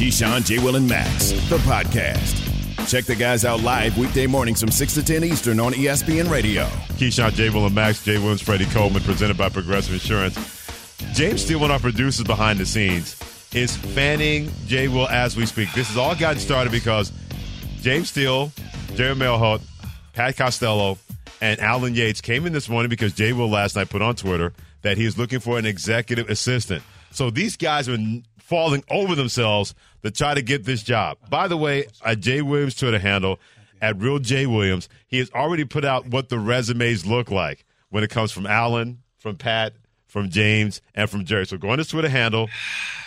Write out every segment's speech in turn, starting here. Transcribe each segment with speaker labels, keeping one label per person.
Speaker 1: Keyshawn, J. Will, and Max, the podcast. Check the guys out live weekday mornings from 6 to 10 Eastern on ESPN Radio.
Speaker 2: Keyshawn, J. Will, and Max, J. Williams, Freddie Coleman, presented by Progressive Insurance. James Steele, one of our producers behind the scenes, is fanning J. Will as we speak. This has all gotten started because James Steele, Jerry Melholt, Pat Costello, and Alan Yates came in this morning because J. Will last night put on Twitter that he is looking for an executive assistant. So these guys are falling over themselves to try to get this job. By the way, at Jay Williams Twitter handle, at Real Jay Williams, he has already put out what the resumes look like when it comes from Alan, from Pat, from James, and from Jerry. So go on his Twitter handle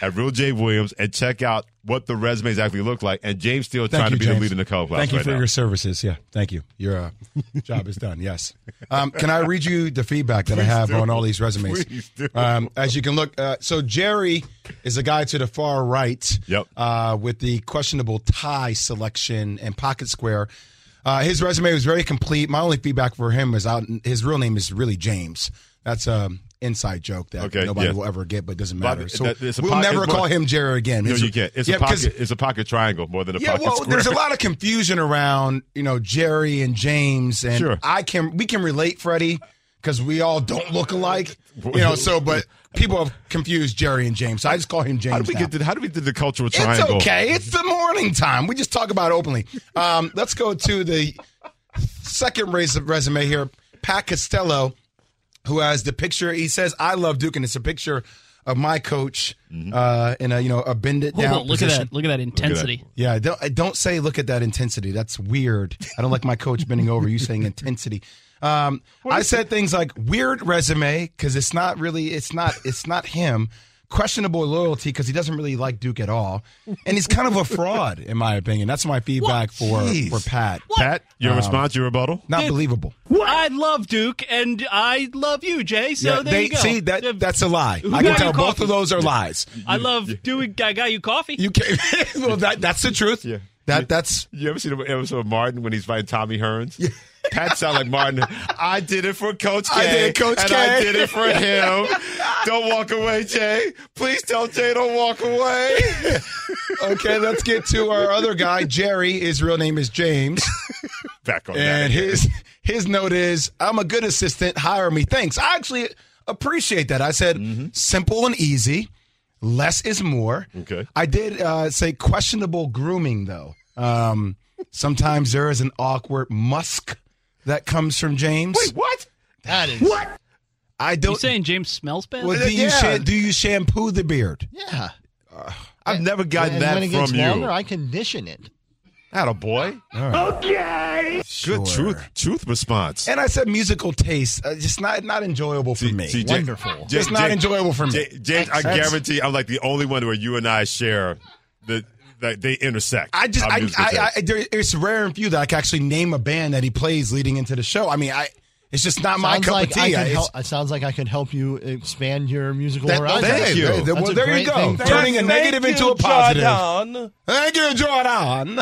Speaker 2: at Real Jay Williams and check out what the resumes actually look like. And James still
Speaker 3: Thank
Speaker 2: trying
Speaker 3: you,
Speaker 2: to be the lead in the color class
Speaker 3: Thank you
Speaker 2: right
Speaker 3: for
Speaker 2: now.
Speaker 3: your services. Yeah, thank you. Your uh, job is done. Yes. Um, can I read you the feedback that I have
Speaker 2: do.
Speaker 3: on all these resumes?
Speaker 2: Please do.
Speaker 3: Um, as you can look, uh, so Jerry is a guy to the far right.
Speaker 2: Yep.
Speaker 3: Uh, with the questionable tie selection and pocket square. Uh, his resume was very complete. My only feedback for him is out. His real name is really James. That's um inside joke that
Speaker 2: Okay,
Speaker 3: nobody
Speaker 2: yeah.
Speaker 3: will ever get, but doesn't
Speaker 2: But
Speaker 3: matter. So
Speaker 2: that- it's
Speaker 3: we'll
Speaker 2: pocket-
Speaker 3: never
Speaker 2: it's
Speaker 3: call him Jerry again.
Speaker 2: No, you can't. It's
Speaker 3: yeah,
Speaker 2: a pocket. It's a pocket triangle more than a
Speaker 3: yeah,
Speaker 2: pocket
Speaker 3: well,
Speaker 2: square.
Speaker 3: there's a lot of confusion around, you know, Jerry and James, and
Speaker 2: Sure.
Speaker 3: I can we can relate, Freddie, because we all don't look alike, you know. So, but people have confused Jerry and James. So I just call him James.
Speaker 2: How did we
Speaker 3: now.
Speaker 2: get to how did we to the cultural triangle?
Speaker 3: It's okay. It's the morning time. We just talk about it openly. Um, let's go to the second res- resume here. Pat Costello, who has the picture. He says, "I love Duke," and it's a picture of my coach uh, in a you know a bend it
Speaker 4: Hold
Speaker 3: down
Speaker 4: on, look
Speaker 3: position.
Speaker 4: at that. Look at that intensity.
Speaker 3: Yeah, don't don't say look at that intensity. That's weird. I don't like my coach bending over. You saying intensity. Um, I said things like weird resume because it's not really it's not it's not him. Questionable loyalty because he doesn't really like Duke at all, and he's kind of a fraud in my opinion. That's my feedback for
Speaker 2: Jeez.
Speaker 3: for Pat.
Speaker 2: Pat, your
Speaker 3: Um,
Speaker 2: response, your rebuttal.
Speaker 3: Not believable.
Speaker 4: I love Duke, and I love you, Jay. So
Speaker 3: Yeah,
Speaker 4: there
Speaker 3: they
Speaker 4: you go.
Speaker 3: see that that's a lie.
Speaker 4: Who
Speaker 3: I can tell both of those are lies.
Speaker 4: I love Duke. I got you coffee.
Speaker 3: You can't. well, that that's the truth.
Speaker 2: Yeah.
Speaker 3: That that's
Speaker 2: You ever seen the episode of Martin when he's fighting Tommy Hearns? Pat sound like Martin. I did it for Coach K.
Speaker 3: I did Coach
Speaker 2: and
Speaker 3: K.
Speaker 2: I did it for him. don't walk away, Jay. Please tell Jay don't walk away.
Speaker 3: okay. Let's get to our other guy, Jerry. His real name is James.
Speaker 2: Back on
Speaker 3: And
Speaker 2: that.
Speaker 3: his his note is, "I'm a good assistant. Hire me. Thanks." I actually appreciate that. I said simple and easy. Less is more.
Speaker 2: Okay.
Speaker 3: I did uh, say questionable grooming though. Um, sometimes there is an awkward musk that comes from James.
Speaker 2: Wait, what?
Speaker 5: That is
Speaker 3: what?
Speaker 4: I
Speaker 3: don't.
Speaker 4: You saying James smells bad?
Speaker 3: well, do you
Speaker 2: Yeah.
Speaker 3: sha- do you shampoo the beard?
Speaker 5: yeah.
Speaker 2: I've never gotten
Speaker 5: and
Speaker 2: that
Speaker 5: when it gets
Speaker 2: from you.
Speaker 5: longer, I condition it.
Speaker 2: Not a boy. Good
Speaker 3: Sure.
Speaker 2: truth. Truth response.
Speaker 3: And I said musical taste. Uh, just not not enjoyable for
Speaker 2: See-
Speaker 3: me.
Speaker 2: see, Jay-
Speaker 5: Wonderful.
Speaker 2: Jay-
Speaker 3: It's not
Speaker 2: Jay-
Speaker 3: enjoyable for me.
Speaker 2: James, I guarantee I'm like the only one where you and I share the that they intersect.
Speaker 3: I just, I, I. I, there, it's rare and few that I can actually name a band that he plays leading into the show. I mean, I, it's just not my
Speaker 5: Sounds
Speaker 3: cup
Speaker 5: like
Speaker 3: of
Speaker 5: I
Speaker 3: tea.
Speaker 5: can
Speaker 3: It's-
Speaker 5: help, it sounds like I can help you expand your musical
Speaker 3: that-
Speaker 5: horizon.
Speaker 2: Thank you.
Speaker 3: hey,
Speaker 5: That's
Speaker 3: well, there you go. Turning a negative into a positive.
Speaker 6: Jordan.
Speaker 3: Thank you, Jordan.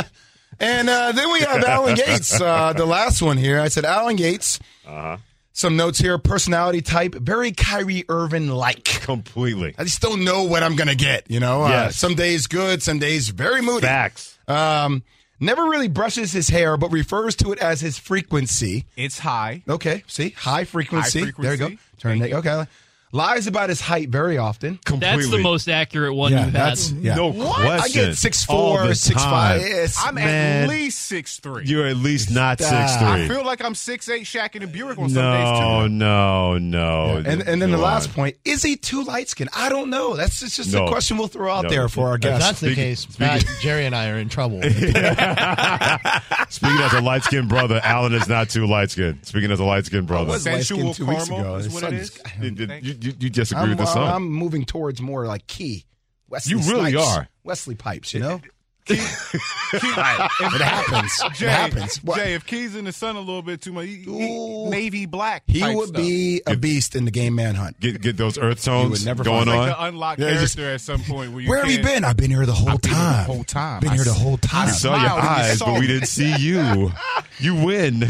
Speaker 3: And uh, then we have Alan Gates, uh, the last one here. I said Alan Gates.
Speaker 2: Uh-huh.
Speaker 3: Some notes here. Personality type, very Kyrie Irving like.
Speaker 2: completely.
Speaker 3: I just don't know what I'm going to get. You know, uh, some days good, some days very moody.
Speaker 2: Facts.
Speaker 3: Um, never really brushes his hair, but refers to it as his frequency.
Speaker 6: It's high.
Speaker 3: Okay, see, high frequency.
Speaker 6: High
Speaker 3: There you go. Turn
Speaker 6: Thank
Speaker 3: that. Okay, lies about his height very often.
Speaker 2: Completely.
Speaker 4: That's the most accurate one
Speaker 3: Yeah,
Speaker 4: you've
Speaker 3: that's
Speaker 4: had.
Speaker 3: yeah.
Speaker 2: No
Speaker 3: I
Speaker 2: question.
Speaker 3: get six
Speaker 2: All
Speaker 3: four,
Speaker 2: time.
Speaker 3: five. It's,
Speaker 6: I'm
Speaker 2: Man.
Speaker 6: at least six three.
Speaker 2: You're at least not
Speaker 3: Stop.
Speaker 2: six
Speaker 6: I feel like I'm six eight, Shaq in a Buick on some days
Speaker 2: No,
Speaker 6: too.
Speaker 2: no, no.
Speaker 3: and and then the last
Speaker 2: on.
Speaker 3: point is he too light skinned? I don't know. That's just, just
Speaker 2: No.
Speaker 3: a question we'll throw out
Speaker 2: No.
Speaker 3: there for our
Speaker 2: If
Speaker 5: If
Speaker 3: guests.
Speaker 5: that's the
Speaker 2: Speaking-
Speaker 5: case, Pat, Jerry and I are in trouble.
Speaker 2: Speaking as a light skinned brother, Alan is not too light skinned. Speaking as a light skinned brother.
Speaker 3: was
Speaker 6: Sensual
Speaker 3: light-skinned two weeks
Speaker 6: caramel
Speaker 3: ago.
Speaker 6: is what it
Speaker 3: is-
Speaker 6: is.
Speaker 2: You, you, you- you disagree
Speaker 3: I'm,
Speaker 2: with the
Speaker 3: uh,
Speaker 2: song.
Speaker 3: I'm moving towards more like key. Wesley
Speaker 2: You really
Speaker 3: Snipes.
Speaker 2: are.
Speaker 3: Wesley Pipes. You know, it happens.
Speaker 6: Jay,
Speaker 3: it happens. What?
Speaker 6: Jay, if Keys in the sun a little bit too much, he, he-
Speaker 3: Ooh.
Speaker 6: navy black.
Speaker 3: he would
Speaker 6: stuff.
Speaker 3: be a beast in the game manhunt.
Speaker 2: Get get those earth tones
Speaker 3: would never
Speaker 2: going
Speaker 3: find-
Speaker 2: on.
Speaker 6: like the unlocked
Speaker 3: Yeah, just-
Speaker 6: character at some point. Where, you
Speaker 3: Where have you been? I've been here the whole
Speaker 6: I've been here the
Speaker 3: time.
Speaker 6: whole time.
Speaker 3: Been
Speaker 6: I
Speaker 3: here the whole time.
Speaker 2: I saw your
Speaker 6: smiled you
Speaker 2: eyes, but we didn't see you. You win.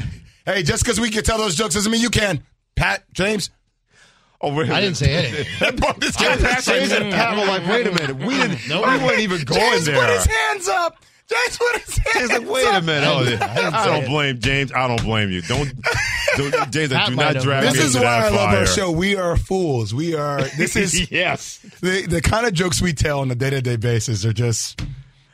Speaker 3: Hey, just because we can tell those jokes doesn't mean you can. Pat, James.
Speaker 2: Oh, wait a
Speaker 5: I didn't say anything.
Speaker 3: this guy
Speaker 2: James and Pat were like, wait a minute. We didn't.
Speaker 5: No.
Speaker 2: we weren't even going
Speaker 3: James
Speaker 2: there.
Speaker 3: put his hands up. James put his hands
Speaker 2: James like, wait
Speaker 3: up.
Speaker 2: a minute. Oh,
Speaker 5: didn't
Speaker 2: I don't
Speaker 5: it.
Speaker 2: blame James. I don't blame you. Don't, don't James.
Speaker 5: Pat
Speaker 2: do not
Speaker 5: have.
Speaker 2: drag
Speaker 3: This
Speaker 2: me
Speaker 3: is
Speaker 2: into
Speaker 3: why I
Speaker 2: that
Speaker 3: love
Speaker 2: fire.
Speaker 3: our show. We are fools. We are. This is
Speaker 2: yes.
Speaker 3: the the kind of jokes we tell on a day to day basis are just.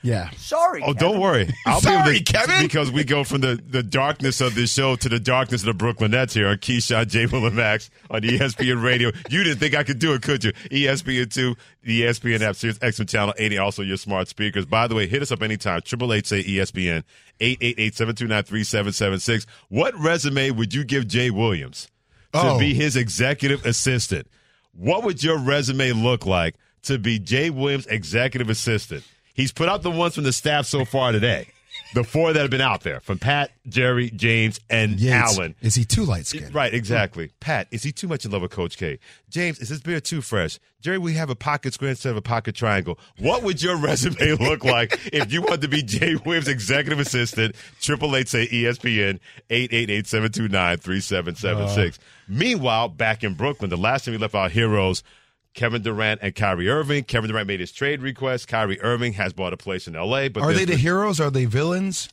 Speaker 3: Yeah.
Speaker 7: Sorry.
Speaker 2: Oh, don't worry. I'll
Speaker 3: Sorry,
Speaker 2: be able to,
Speaker 3: Kevin.
Speaker 2: because we go from the, the darkness of this show to the darkness of the Brooklyn Nets here on Keyshawn J. Will and Max on ESPN Radio. You didn't think I could do it, could you? ESPN two, the ESPN app, Sirius XM channel eighty, also your smart speakers. By the way, hit us up anytime. Triple eight say ESPN eight eight eight seven two nine three seven seven six. What resume would you give Jay Williams to
Speaker 3: Oh.
Speaker 2: be his executive assistant? What would your resume look like to be Jay Williams' executive assistant? He's put out the ones from the staff so far today. The four that have been out there from Pat, Jerry, James, and
Speaker 3: Yates.
Speaker 2: Allen.
Speaker 3: Is he too light skinned?
Speaker 2: Right, exactly. Pat, is he too much in love with Coach K? James, is this beer too fresh? Jerry, we have a pocket square instead of a pocket triangle. What would your resume look like if you wanted to be Jay Williams' executive assistant? Triple eight say ESPN eight eight eight seven two nine three seven seven six. Uh. Meanwhile, back in Brooklyn, the last time we left our heroes. Kevin Durant and Kyrie Irving. Kevin Durant made his trade request. Kyrie Irving has bought a place in L.A. But
Speaker 3: Are they the
Speaker 2: been-
Speaker 3: heroes? Are they villains?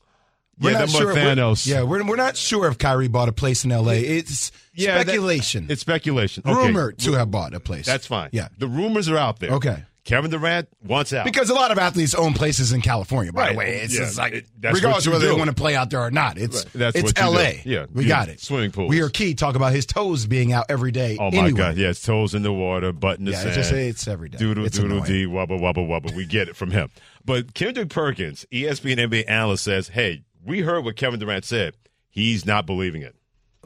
Speaker 2: Yeah, they're more
Speaker 3: We're-
Speaker 2: Thanos.
Speaker 3: yeah, we're, we're not sure if Kyrie bought a place in L.A. It's
Speaker 2: Yeah, that-
Speaker 3: speculation.
Speaker 2: it's speculation. Okay.
Speaker 3: rumored to have bought a place.
Speaker 2: That's fine.
Speaker 3: Yeah.
Speaker 2: The rumors are out there.
Speaker 3: Okay.
Speaker 2: Kevin Durant wants out.
Speaker 3: Because a lot of athletes own places in California, by
Speaker 2: Right.
Speaker 3: the way. It's
Speaker 2: Yeah,
Speaker 3: just like,
Speaker 2: it- that's
Speaker 3: regardless of whether
Speaker 2: do.
Speaker 3: they want to play out there or not, it's
Speaker 2: Right. That's
Speaker 3: it's
Speaker 2: what
Speaker 3: LA.
Speaker 2: do. Yeah.
Speaker 3: we
Speaker 2: You-
Speaker 3: got it.
Speaker 2: swimming pool.
Speaker 3: We are key. Talk about his toes being out every day.
Speaker 2: Oh my
Speaker 3: anyway.
Speaker 2: God! Yeah, it's toes in the water, butt in the
Speaker 3: Yeah,
Speaker 2: sand.
Speaker 3: it's just it's every day.
Speaker 2: Doodle
Speaker 3: It's
Speaker 2: doodle
Speaker 3: annoying.
Speaker 2: dee wubba wubba wubba. We get it from him. But Kendrick Perkins, ESPN NBA analyst, says, "Hey, we heard what Kevin Durant said. He's not believing it."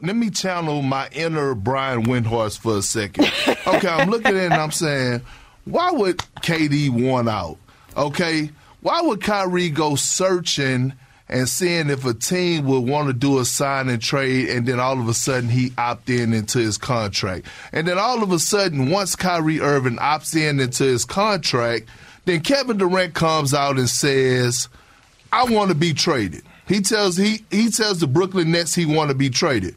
Speaker 8: Let me channel my inner Brian Windhorst for a second. Okay, I'm looking at it and I'm saying, why would KD want out? Okay, why would Kyrie go searching and seeing if a team would want to do a sign and trade, and then all of a sudden he opt in into his contract, and then all of a sudden once Kyrie Irving opts in into his contract, then Kevin Durant comes out and says, "I want to be traded." He tells he he tells the Brooklyn Nets he want to be traded.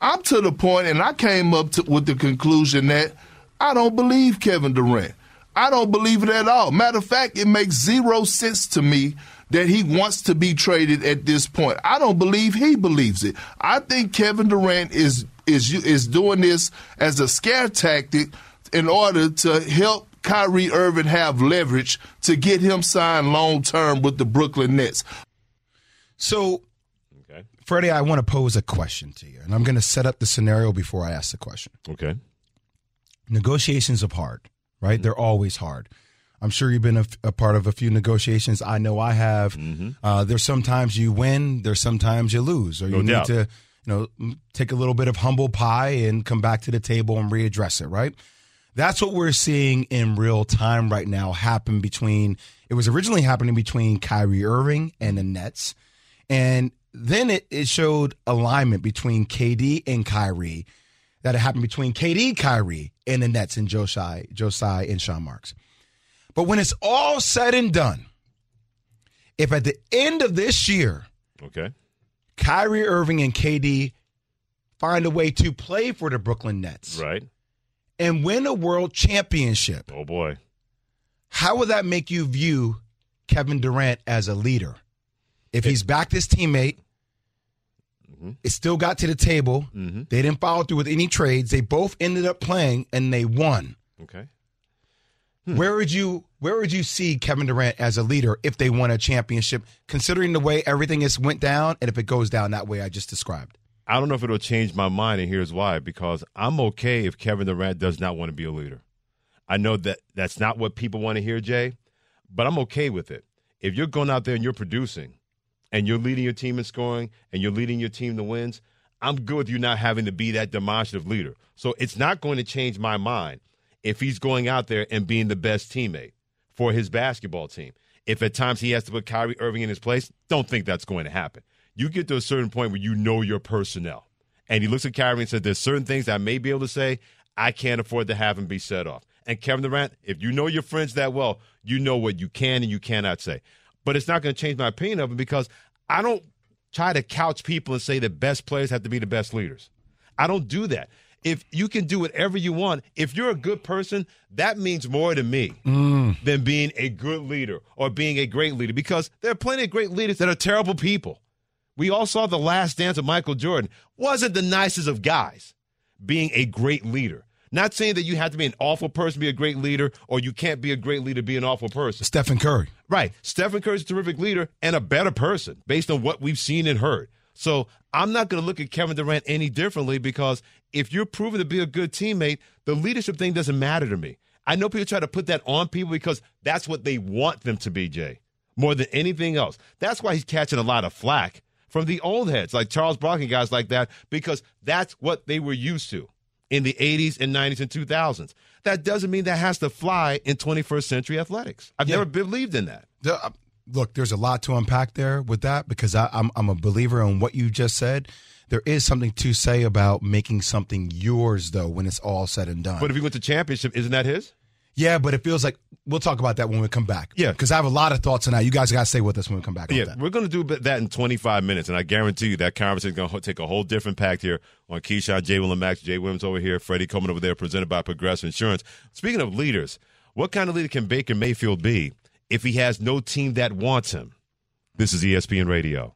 Speaker 8: I'm to the point, and I came up to, with the conclusion that I don't believe Kevin Durant. I don't believe it at all. Matter of fact, it makes zero sense to me that he wants to be traded at this point. I don't believe he believes it. I think Kevin Durant is is is doing this as a scare tactic in order to help Kyrie Irving have leverage to get him signed long term with the Brooklyn Nets.
Speaker 3: So,
Speaker 2: Okay.
Speaker 3: Freddie, I want to pose a question to you, and I'm going to set up the scenario before I ask the question.
Speaker 2: Okay.
Speaker 3: Negotiations are right? They're always hard. I'm sure you've been a, a part of a few negotiations. I know I have. Uh, there's sometimes you win. There's sometimes you lose, or
Speaker 2: No
Speaker 3: you need
Speaker 2: doubt.
Speaker 3: to, you know, take a little bit of humble pie and come back to the table and readdress it, right? That's what we're seeing in real time right now happen between. It was originally happening between Kyrie Irving and the Nets, and then it, it showed alignment between KD and Kyrie that it happened between KD, Kyrie, and the Nets and Joe Tsai, Josiah and Sean Marks. But when it's all said and done, if at the end of this year,
Speaker 2: Okay.
Speaker 3: Kyrie Irving and KD find a way to play for the Brooklyn Nets
Speaker 2: Right.
Speaker 3: and win a world championship,
Speaker 2: Oh boy.
Speaker 3: how would that make you view Kevin Durant as a leader? If he's backed his teammate, Mm-hmm. it still got to the table.
Speaker 2: Mm-hmm.
Speaker 3: They didn't follow through with any trades. They both ended up playing and they won.
Speaker 2: Okay. Hmm. Hmm.
Speaker 3: Where would you where would you see Kevin Durant as a leader if they won a championship, considering the way everything has went down and if it goes down that way I just described?
Speaker 2: I don't know if it'll change my mind, and here's why. Because I'm okay if Kevin Durant does not want to be a leader. I know that that's not what people want to hear, Jay, but I'm okay with it. If you're going out there and you're producing, and you're leading your team in scoring, and you're leading your team to wins, I'm good with you not having to be that demonstrative leader. So it's not going to change my mind if he's going out there and being the best teammate. for his basketball team. If at times he has to put Kyrie Irving in his place, don't think that's going to happen. You get to a certain point where you know your personnel. And he looks at Kyrie and said, There's certain things I may be able to say, I can't afford to have him be set off. And Kevin Durant, if you know your friends that well, you know what you can and you cannot say. But it's not going to change my opinion of him because I don't try to couch people and say the best players have to be the best leaders. I don't do that. If you can do whatever you want, if you're a good person, that means more to me mm. than being a good leader or being a great leader because there are plenty of great leaders that are terrible people. We all saw the last dance of Michael Jordan. Wasn't the nicest of guys being a great leader. Not saying that you have to be an awful person to be a great leader, or you can't be a great leader to be an awful person.
Speaker 3: Stephen Curry.
Speaker 2: Right. Stephen Curry's a terrific leader and a better person based on what we've seen and heard. So I'm not going to look at Kevin Durant any differently because if you're proven to be a good teammate, the leadership thing doesn't matter to me. I know people try to put that on people because that's what they want them to be, Jay, more than anything else. That's why he's catching a lot of flack from the old heads like Charles Barkley, guys like that, because that's what they were used to in the 80s and 90s and 2000s. That doesn't mean that has to fly in 21st century athletics. I've
Speaker 3: Yeah.
Speaker 2: never believed in that.
Speaker 3: The- uh, look, there's a lot to unpack there with that because I, I'm I'm a believer in what you just said. There is something to say about making something yours though when it's all said and done.
Speaker 2: But if he went to championship, isn't that his?
Speaker 3: Yeah, but it feels like we'll talk about that when we come back.
Speaker 2: Yeah.
Speaker 3: because I have a lot of thoughts on that. You guys got to stay with us when we come back.
Speaker 2: Yeah,
Speaker 3: that.
Speaker 2: we're going to do that in 25 minutes, and I guarantee you that conversation is going to take a whole different pact here on Keyshawn, J. Will, and Max. Jay Williams over here, Freddie coming over there, presented by Progressive Insurance. Speaking of leaders, what kind of leader can Baker Mayfield be if he has no team that wants him? This is ESPN Radio.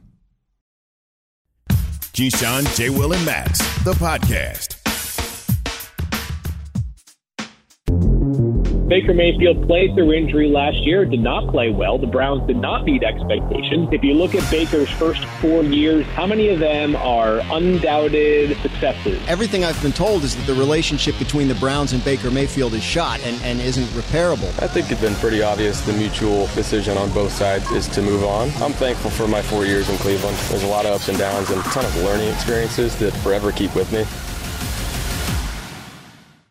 Speaker 1: Keyshawn, J. Will, and Max, the podcast.
Speaker 9: Baker Mayfield played through injury last year, did not play well. The Browns did not meet expectations. If you look at Baker's first four years, how many of them are undoubted successes?
Speaker 10: Everything I've been told is that the relationship between the Browns and Baker Mayfield is shot and, and isn't repairable.
Speaker 11: I think it's been pretty obvious the mutual decision on both sides is to move on. I'm thankful for my four years in Cleveland. There's a lot of ups and downs and a ton of learning experiences that forever keep with me.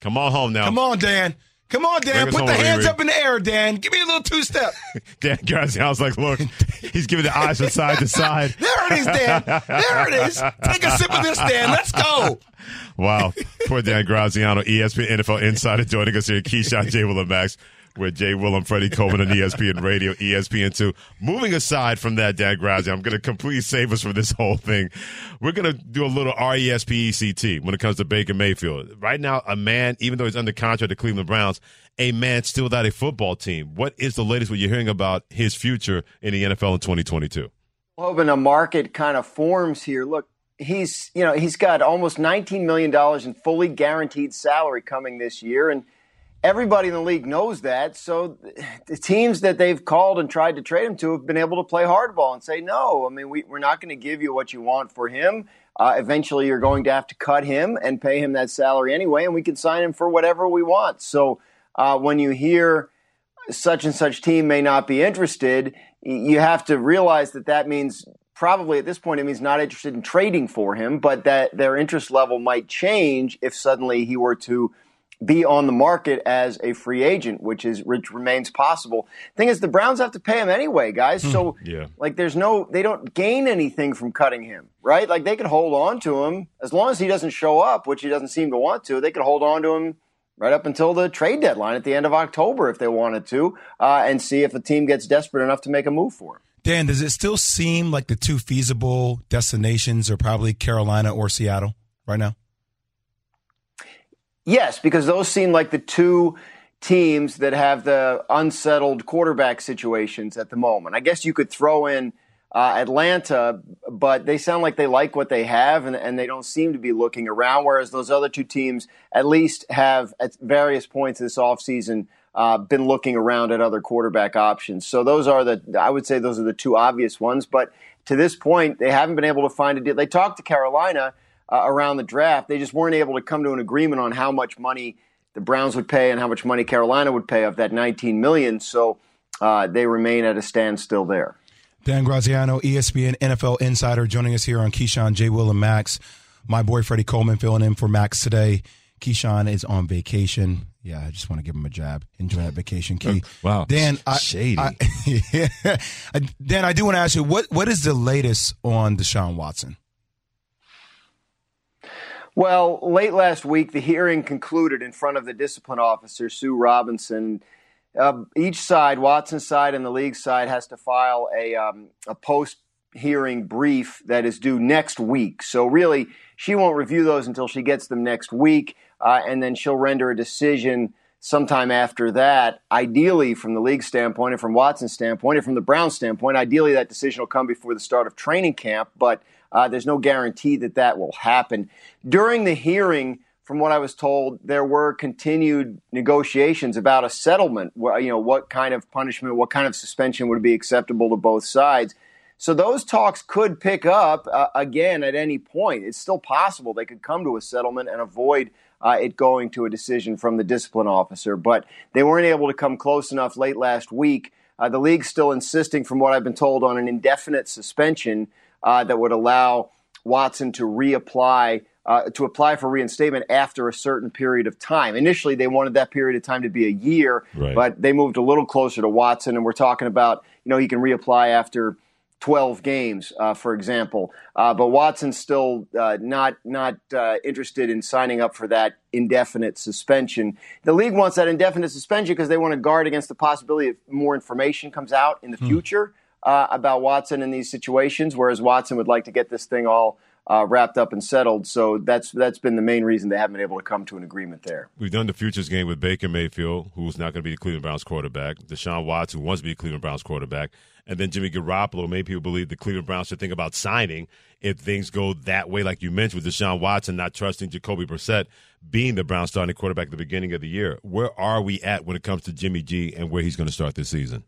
Speaker 2: Come on home now.
Speaker 3: Come on, Dan. Come on, Dan. Put the hands up in the air, Dan. Give me a little two step.
Speaker 2: Dan Graziano's like, look, he's giving the eyes from side to side.
Speaker 3: There it is, Dan. There it is. Take a sip of this, Dan. Let's go.
Speaker 2: Wow. Poor Dan Graziano, ESPN NFL Insider, joining us here. Keyshawn J. Will and Max with Jay Willem, Freddie Coleman E ESPN Radio, ESPN2. Moving aside from that, Dan Graziano, I'm going to completely save us from this whole thing. We're going to do a little E RESPECT when it comes to Baker Mayfield. Right now, a man, even though he's under contract to Cleveland Browns, a man still without a football team. What is the latest what you're hearing about his future in the NFL in 2022?
Speaker 12: hoping a market kind of forms here. Look, he's you know he's got almost 19 million dollars in fully guaranteed salary coming this year, and everybody in the league knows that. So the teams that they've called and tried to trade him to have been able to play hardball and say no. I mean, we, we're not going to give you what you want for him. Uh, eventually, you're going to have to cut him and pay him that salary anyway, and we can sign him for whatever we want. So uh, when you hear such and such team may not be interested, you have to realize that that means probably at this point it means not interested in trading for him, but that their interest level might change if suddenly he were to be on the market as a free agent, which is which remains possible. Thing is, the Browns have to pay him anyway, guys. So
Speaker 2: Yeah.
Speaker 12: like, there's no they don't gain anything from cutting him, right? Like they could hold on to him as long as he doesn't show up, which he doesn't seem to want to. They could hold on to him right up until the trade deadline at the end of October if they wanted to, uh, and see if a team gets desperate enough to make a move for him.
Speaker 3: Dan, does it still seem like the two feasible destinations are probably Carolina or Seattle right now?
Speaker 12: Yes, because those seem like the two teams that have the unsettled quarterback situations at the moment. I guess you could throw in uh, Atlanta, but they sound like they like what they have and, and they don't seem to be looking around, whereas those other two teams at least have at various points this offseason uh, been looking around at other quarterback options. So those are the, I would say those are the two obvious ones, but to this point, they haven't been able to find a deal. They talked to Carolina uh, around the draft. They just weren't able to come to an agreement on how much money the Browns would pay and how much money Carolina would pay of that 19 million. So uh, they remain at a standstill there.
Speaker 3: Dan Graziano, ESPN NFL Insider, joining us here on Keyshawn, J. Will, and Max. My boy Freddie Coleman filling in for Max today. Keyshawn is on vacation. Yeah, I just want to give him a jab. Enjoy that vacation, Key.
Speaker 2: Wow,
Speaker 3: Dan. I,
Speaker 2: shady.
Speaker 3: I, yeah. Dan, I do want to ask you what what is the latest on Deshaun Watson?
Speaker 12: Well, late last week, the hearing concluded in front of the discipline officer, Sue Robinson. Uh, each side, Watson's side and the league side, has to file a, um, a post hearing brief that is due next week. So, really, she won't review those until she gets them next week, uh, and then she'll render a decision sometime after that. Ideally, from the league standpoint, and from Watson's standpoint, and from the Browns standpoint, ideally that decision will come before the start of training camp, but uh, there's no guarantee that that will happen. During the hearing, from what I was told, there were continued negotiations about a settlement. You know, what kind of punishment, what kind of suspension would be acceptable to both sides. So those talks could pick up uh, again at any point. It's still possible they could come to a settlement and avoid uh, it going to a decision from the discipline officer. But they weren't able to come close enough late last week. Uh, the league's still insisting, from what I've been told, on an indefinite suspension uh, that would allow Watson to reapply. Uh, to apply for reinstatement after a certain period of time. Initially, they wanted that period of time to be a year,
Speaker 2: Right.
Speaker 12: but they moved a little closer to Watson, and we're talking about you know he can reapply after 12 games, uh, for example. Uh, but Watson's still uh, not not uh, interested in signing up for that indefinite suspension. The league wants that indefinite suspension because they want to guard against the possibility of more information comes out in the future uh, about Watson in these situations. Whereas Watson would like to get this thing all uh, wrapped up and settled. So that's that's been the main reason they haven't been able to come to an agreement there.
Speaker 2: We've done the futures game with Baker Mayfield, who's not going to be the Cleveland Browns quarterback, Deshaun Watts, who wants to be the Cleveland Browns quarterback, and then Jimmy Garoppolo. Many people believe the Cleveland Browns should think about signing if things go that way, like you mentioned with Deshaun Watson not trusting Jacoby Brissett being the Browns starting quarterback at the beginning of the year. Where are we at when it comes to Jimmy G and where he's going to start this season?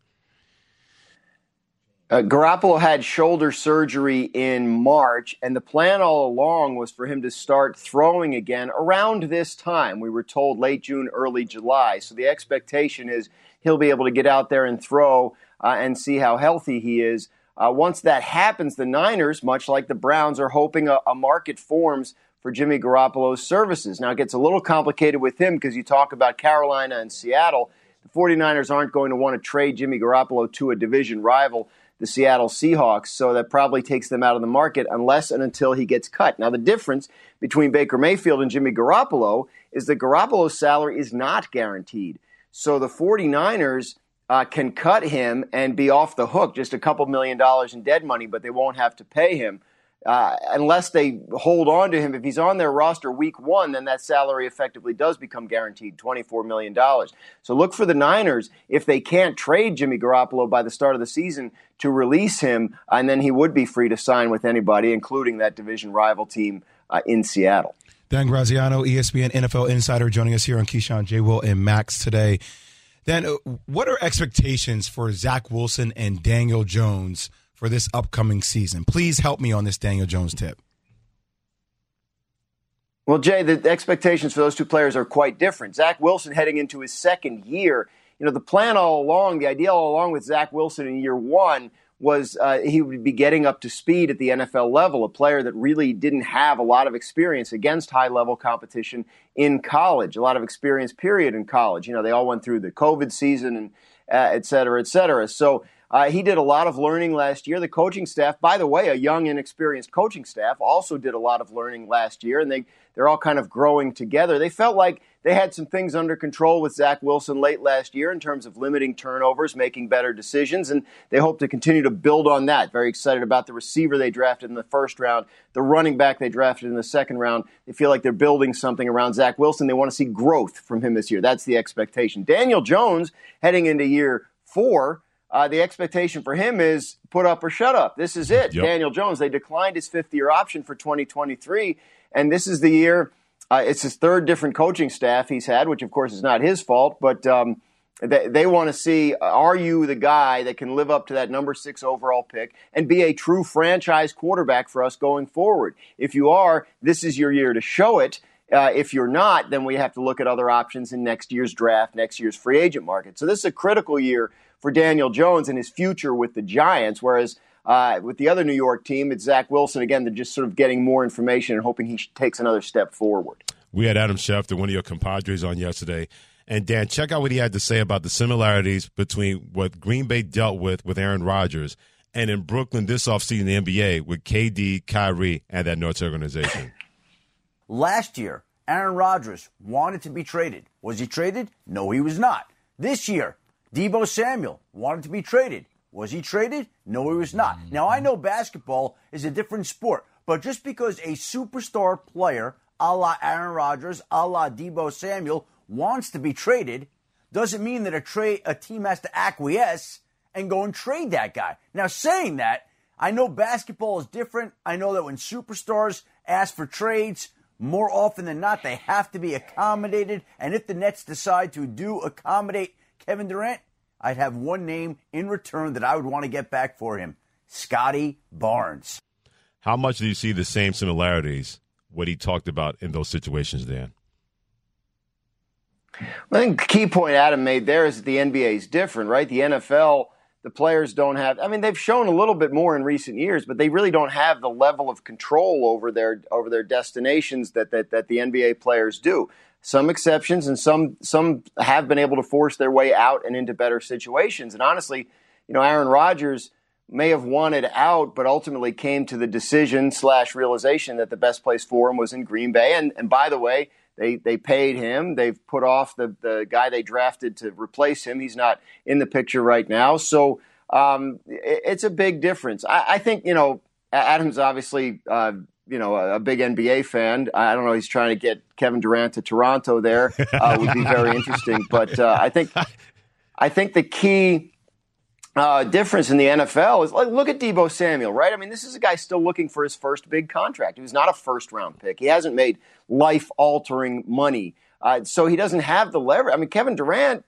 Speaker 12: Uh, Garoppolo had shoulder surgery in March, and the plan all along was for him to start throwing again around this time. We were told late June, early July. So the expectation is he'll be able to get out there and throw uh, and see how healthy he is. Uh, once that happens, the Niners, much like the Browns, are hoping a, a market forms for Jimmy Garoppolo's services. Now, it gets a little complicated with him because you talk about Carolina and Seattle. The 49ers aren't going to want to trade Jimmy Garoppolo to a division rival the Seattle Seahawks, so that probably takes them out of the market unless and until he gets cut. Now, the difference between Baker Mayfield and Jimmy Garoppolo is that Garoppolo's salary is not guaranteed. So the 49ers uh, can cut him and be off the hook, just a couple million dollars in dead money, but they won't have to pay him. Uh, unless they hold on to him, if he's on their roster week one, then that salary effectively does become guaranteed $24 million. So look for the Niners if they can't trade Jimmy Garoppolo by the start of the season to release him, and then he would be free to sign with anybody, including that division rival team uh, in Seattle.
Speaker 3: Dan Graziano, ESPN NFL Insider, joining us here on Keyshawn, J. Will, and Max today. Dan, uh, what are expectations for Zach Wilson and Daniel Jones for this upcoming season? Please help me on this Daniel Jones tip.
Speaker 12: Well, Jay, the expectations for those two players are quite different. Zach Wilson heading into his second year, you know, the plan all along, the idea all along with Zach Wilson in year one was uh, he would be getting up to speed at the NFL level, a player that really didn't have a lot of experience against high level competition in college, a lot of experience, period, in college. You know, they all went through the COVID season and uh, et cetera, et cetera. So uh, he did a lot of learning last year. The coaching staff, by the way, a young, inexperienced coaching staff, also did a lot of learning last year, and they, they're all kind of growing together. They felt like they had some things under control with Zach Wilson late last year in terms of limiting turnovers, making better decisions, and they hope to continue to build on that. Very excited about the receiver they drafted in the first round, the running back they drafted in the second round. They feel like they're building something around Zach Wilson. They want to see growth from him this year. That's the expectation. Daniel Jones, heading into year four, uh, the expectation for him is put up or shut up. This is it.
Speaker 2: Yep.
Speaker 12: Daniel Jones, they declined his fifth year option for 2023, and this is the year. Uh, it's his third different coaching staff he's had, which of course is not his fault, but um, they, they want to see are you the guy that can live up to that number six overall pick and be a true franchise quarterback for us going forward? If you are, this is your year to show it. Uh, if you're not, then we have to look at other options in next year's draft, next year's free agent market. So this is a critical year for Daniel Jones and his future with the Giants. Whereas uh, with the other New York team, it's Zach Wilson again. They're just sort of getting more information and hoping he takes another step forward.
Speaker 2: We had Adam Schefter, one of your compadres, on yesterday. And Dan, check out what he had to say about the similarities between what Green Bay dealt with with Aaron Rodgers and in Brooklyn this offseason in the NBA with KD, Kyrie, and that North organization.
Speaker 13: Last year, Aaron Rodgers wanted to be traded. Was he traded? No, he was not. This year, Deebo Samuel wanted to be traded. Was he traded? No, he was not. Now, I know basketball is a different sport, but just because a superstar player a la Aaron Rodgers, a la Deebo Samuel wants to be traded, doesn't mean that a trade a team has to acquiesce and go and trade that guy. Now, saying that, I know basketball is different. I know that when superstars ask for trades, more often than not, they have to be accommodated. And if the Nets decide to do accommodate Kevin Durant, I'd have one name in return that I would want to get back for him Scottie Barnes.
Speaker 2: How much do you see the same similarities, what he talked about in those situations, Dan?
Speaker 12: I think the key point Adam made there is that the NBA is different, right? The NFL, the players don't have. I mean, they've shown a little bit more in recent years, but they really don't have the level of control over their over their destinations that that, that the NBA players do. Some exceptions, and some some have been able to force their way out and into better situations. And honestly, you know, Aaron Rodgers may have wanted out, but ultimately came to the decision slash realization that the best place for him was in Green Bay. And and by the way, they they paid him. They've put off the the guy they drafted to replace him. He's not in the picture right now. So um, it, it's a big difference. I, I, think you know Adams obviously. Uh, you know, a, a, big NBA fan. I don't know. He's trying to get Kevin Durant to Toronto. There uh, would be very interesting. But uh, I think, I think the key uh, difference in the NFL is like look at Deebo Samuel, right? I mean, this is a guy still looking for his first big contract. He was not a first round pick. He hasn't made life altering money, uh, so he doesn't have the leverage. I mean, Kevin Durant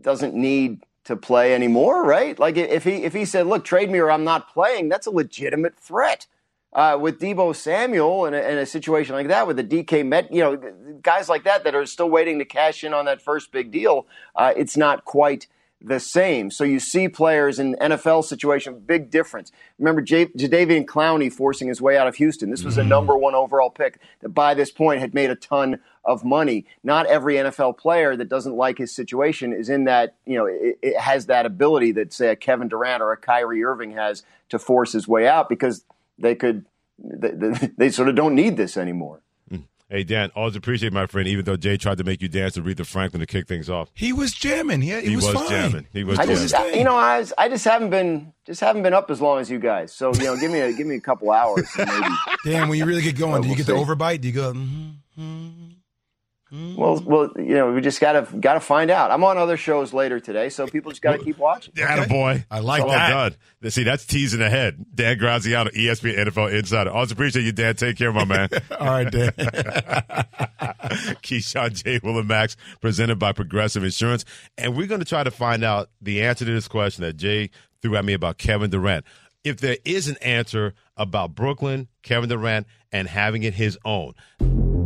Speaker 12: doesn't need to play anymore, right? Like if he if he said, "Look, trade me or I'm not playing," that's a legitimate threat. Uh, with Deebo Samuel in a, in a, situation like that, with the DK Met, you know, guys like that that are still waiting to cash in on that first big deal, uh, it's not quite the same. So you see players in NFL situation, big difference. Remember J- Jadeveon Clowney forcing his way out of Houston. This was a number one overall pick that by this point had made a ton of money. Not every NFL player that doesn't like his situation is in that, you know, it, it has that ability that say a Kevin Durant or a Kyrie Irving has to force his way out because – they could they, they, they, sort of don't need this anymore.
Speaker 2: Hey Dan, always appreciate my friend. Even though Jay tried to make you dance to Aretha Franklin to kick things off,
Speaker 3: he was jamming. He, he,
Speaker 2: he
Speaker 3: was,
Speaker 2: was
Speaker 3: fine.
Speaker 2: jamming. He was.
Speaker 12: I
Speaker 2: jamming.
Speaker 12: just, you know, I, was, I just haven't been just haven't been up as long as you guys. So you know, give me a give me a couple hours. Maybe.
Speaker 3: Dan, when you really get going, do you get
Speaker 12: see.
Speaker 3: the overbite? Do you go? Mm-hmm,
Speaker 12: Well, mm. well, you know, we just gotta gotta find out. I'm on other shows later today, so people just gotta keep watching.
Speaker 2: Yeah, boy.
Speaker 3: I like
Speaker 2: well
Speaker 3: that.
Speaker 2: Oh, done. See, that's teasing ahead. Dan Graziano, ESPN NFL Insider. Always appreciate you, Dan. Take care, my man.
Speaker 3: All right, Dan.
Speaker 2: Keyshawn J. Will and Max, presented by Progressive Insurance. And we're going to try to find out the answer to this question that Jay threw at me about Kevin Durant. If there is an answer about Brooklyn, Kevin Durant, and having it his own.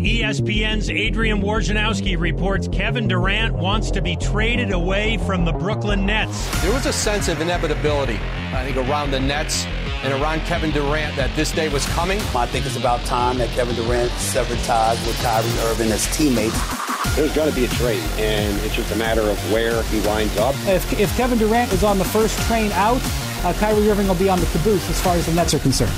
Speaker 14: ESPN's Adrian Wojnarowski reports Kevin Durant wants to be traded away from the Brooklyn Nets.
Speaker 15: There was a sense of inevitability, I think, around the Nets and around Kevin Durant that this day was coming.
Speaker 16: I think it's about time that Kevin Durant severed ties with Kyrie Irving as teammates.
Speaker 17: There's going to be a trade, and it's just a matter of where he winds up.
Speaker 18: If, if Kevin Durant is on the first train out, uh, Kyrie Irving will be on the caboose as far as the Nets are concerned.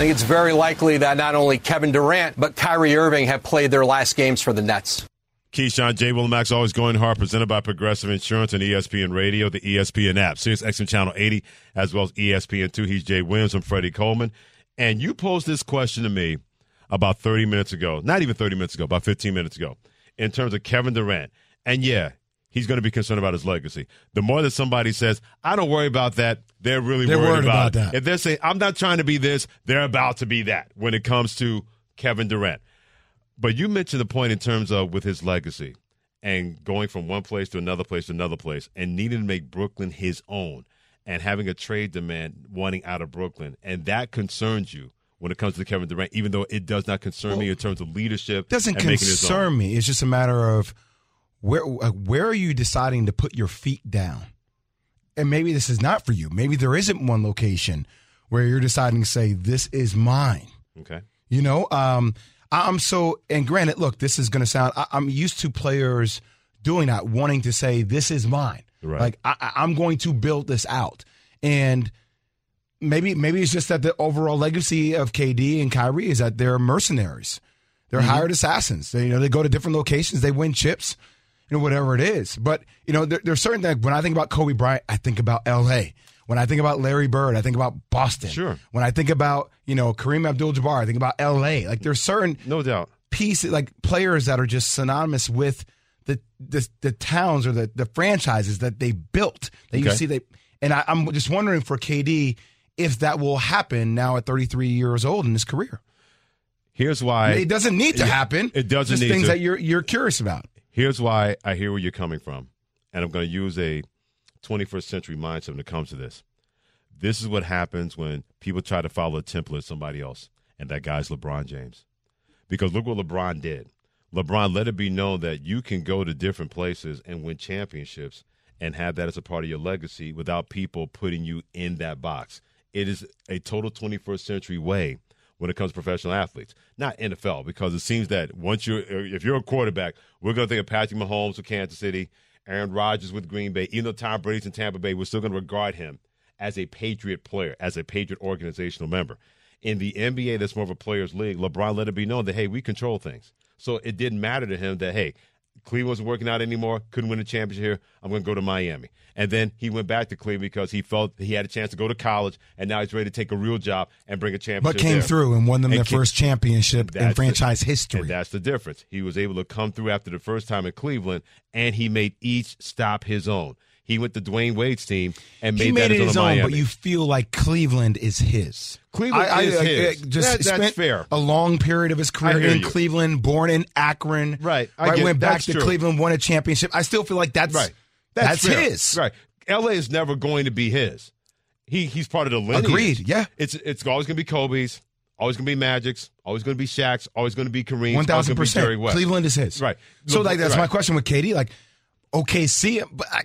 Speaker 15: I think it's very likely that not only Kevin Durant, but Kyrie Irving have played their last games for the Nets.
Speaker 2: Keyshawn, J. Will Max, always going hard, presented by Progressive Insurance and ESPN Radio, the ESPN app, Sirius XM Channel 80, as well as E ESPN2. He's Jay Williams. I'm Freddie Coleman. And you posed this question to me about 30 minutes ago, not even 30 minutes ago, about 15 minutes ago, in terms of Kevin Durant. And yeah, he's going to be concerned about his legacy. The more that somebody says, I don't worry about that, they're really
Speaker 3: They're
Speaker 2: worried,
Speaker 3: worried about
Speaker 2: it.
Speaker 3: that.
Speaker 2: If they're saying, I'm not trying to be this, they're about to be that when it comes to Kevin Durant. But you mentioned the point in terms of with his legacy and going from one place to another place to another place and needing to make Brooklyn his own and having a trade demand wanting out of Brooklyn. And that concerns you when it comes to Kevin Durant, even though it does not concern me in terms of leadership.
Speaker 3: doesn't
Speaker 2: and making his own.
Speaker 3: concern me. It's just a matter of where uh, where are you deciding to put your feet down? And maybe this is not for you. Maybe there isn't one location where you're deciding to say this is mine.
Speaker 2: Okay.
Speaker 3: You know, um, I'm so and granted, look, this is going to sound. I, I'm used to players doing that, wanting to say this is mine.
Speaker 2: Right.
Speaker 3: Like I, I- I'm going to build this out, and maybe maybe it's just that the overall legacy of KD and Kyrie is that they're mercenaries. They're
Speaker 2: Mm-hmm.
Speaker 3: hired assassins. They you know they go to different locations. They win chips, you know whatever it is. But you know there, there's certain things. When I think about Kobe Bryant, I think about L.A. When I think about Larry Bird, I think about Boston.
Speaker 2: Sure.
Speaker 3: When I think about you know Kareem Abdul-Jabbar, I think about L.A. Like there's certain
Speaker 2: no doubt
Speaker 3: pieces like players that are just synonymous with the the, the towns or the the franchises that they built. That you see they and I, I'm just wondering for KD if that will happen now at 33 years old in his career.
Speaker 2: Here's why
Speaker 3: it doesn't need to happen.
Speaker 2: It doesn't
Speaker 3: Just things
Speaker 2: to.
Speaker 3: that you're you're curious about.
Speaker 2: Here's why I hear where you're coming from, and I'm going to use a 21st century mindset when it comes to this. This is what happens when people try to follow a template of somebody else, and that guy's LeBron James. Because look what LeBron did. LeBron let it be known that you can go to different places and win championships and have that as a part of your legacy without people putting you in that box. It is a total 21st century way when it comes to professional athletes, not NFL, because it seems that once you're, if you're a quarterback, we're going to think of Patrick Mahomes with Kansas City, Aaron Rodgers with Green Bay. Even though Tom Brady's in Tampa Bay, we're still going to regard him as a Patriot player, as a Patriot organizational member. In the NBA, that's more of a players' league. LeBron let it be known that hey, we control things. So it didn't matter to him that hey, Cleveland wasn't working out anymore, couldn't win a championship here. I'm going to go to Miami. And then he went back to Cleveland because he felt he had a chance to go to college, and now he's ready to take a real job and bring a championship.
Speaker 3: But came
Speaker 2: there.
Speaker 3: through and won them their
Speaker 2: came-
Speaker 3: first championship in
Speaker 2: That's the-
Speaker 3: franchise history.
Speaker 2: And that's the difference. He was able to come through after the first time in Cleveland, and he made each stop his own. He went to the Dwyane Wade's team and made,
Speaker 3: he made
Speaker 2: that
Speaker 3: it
Speaker 2: his
Speaker 3: his
Speaker 2: own.
Speaker 3: own,
Speaker 2: Miami.
Speaker 3: but you feel like Cleveland is his.
Speaker 2: Cleveland I, is
Speaker 3: uh,
Speaker 2: his.
Speaker 3: just
Speaker 2: That- that's fair.
Speaker 3: A long period of his career in
Speaker 2: you.
Speaker 3: Cleveland, born in Akron.
Speaker 2: Right, I
Speaker 3: Right.
Speaker 2: get-
Speaker 3: went back
Speaker 2: that's
Speaker 3: to
Speaker 2: true.
Speaker 3: Cleveland, won a championship. I still feel like that's
Speaker 2: right.
Speaker 3: That's,
Speaker 2: fair.
Speaker 3: his.
Speaker 2: Right. LA is never going to be his. He he's part of the lineage.
Speaker 3: Agreed, yeah.
Speaker 2: It's it's always going to be Kobe's. Always going to be Magic's. Always going to be Shaq's. Always going to be Kareem's.
Speaker 3: One thousand
Speaker 2: always gonna be Jerry
Speaker 3: percent. Cleveland is his.
Speaker 2: Right.
Speaker 3: So like that's
Speaker 2: Right.
Speaker 3: my question with KD. Like, OKC, but I,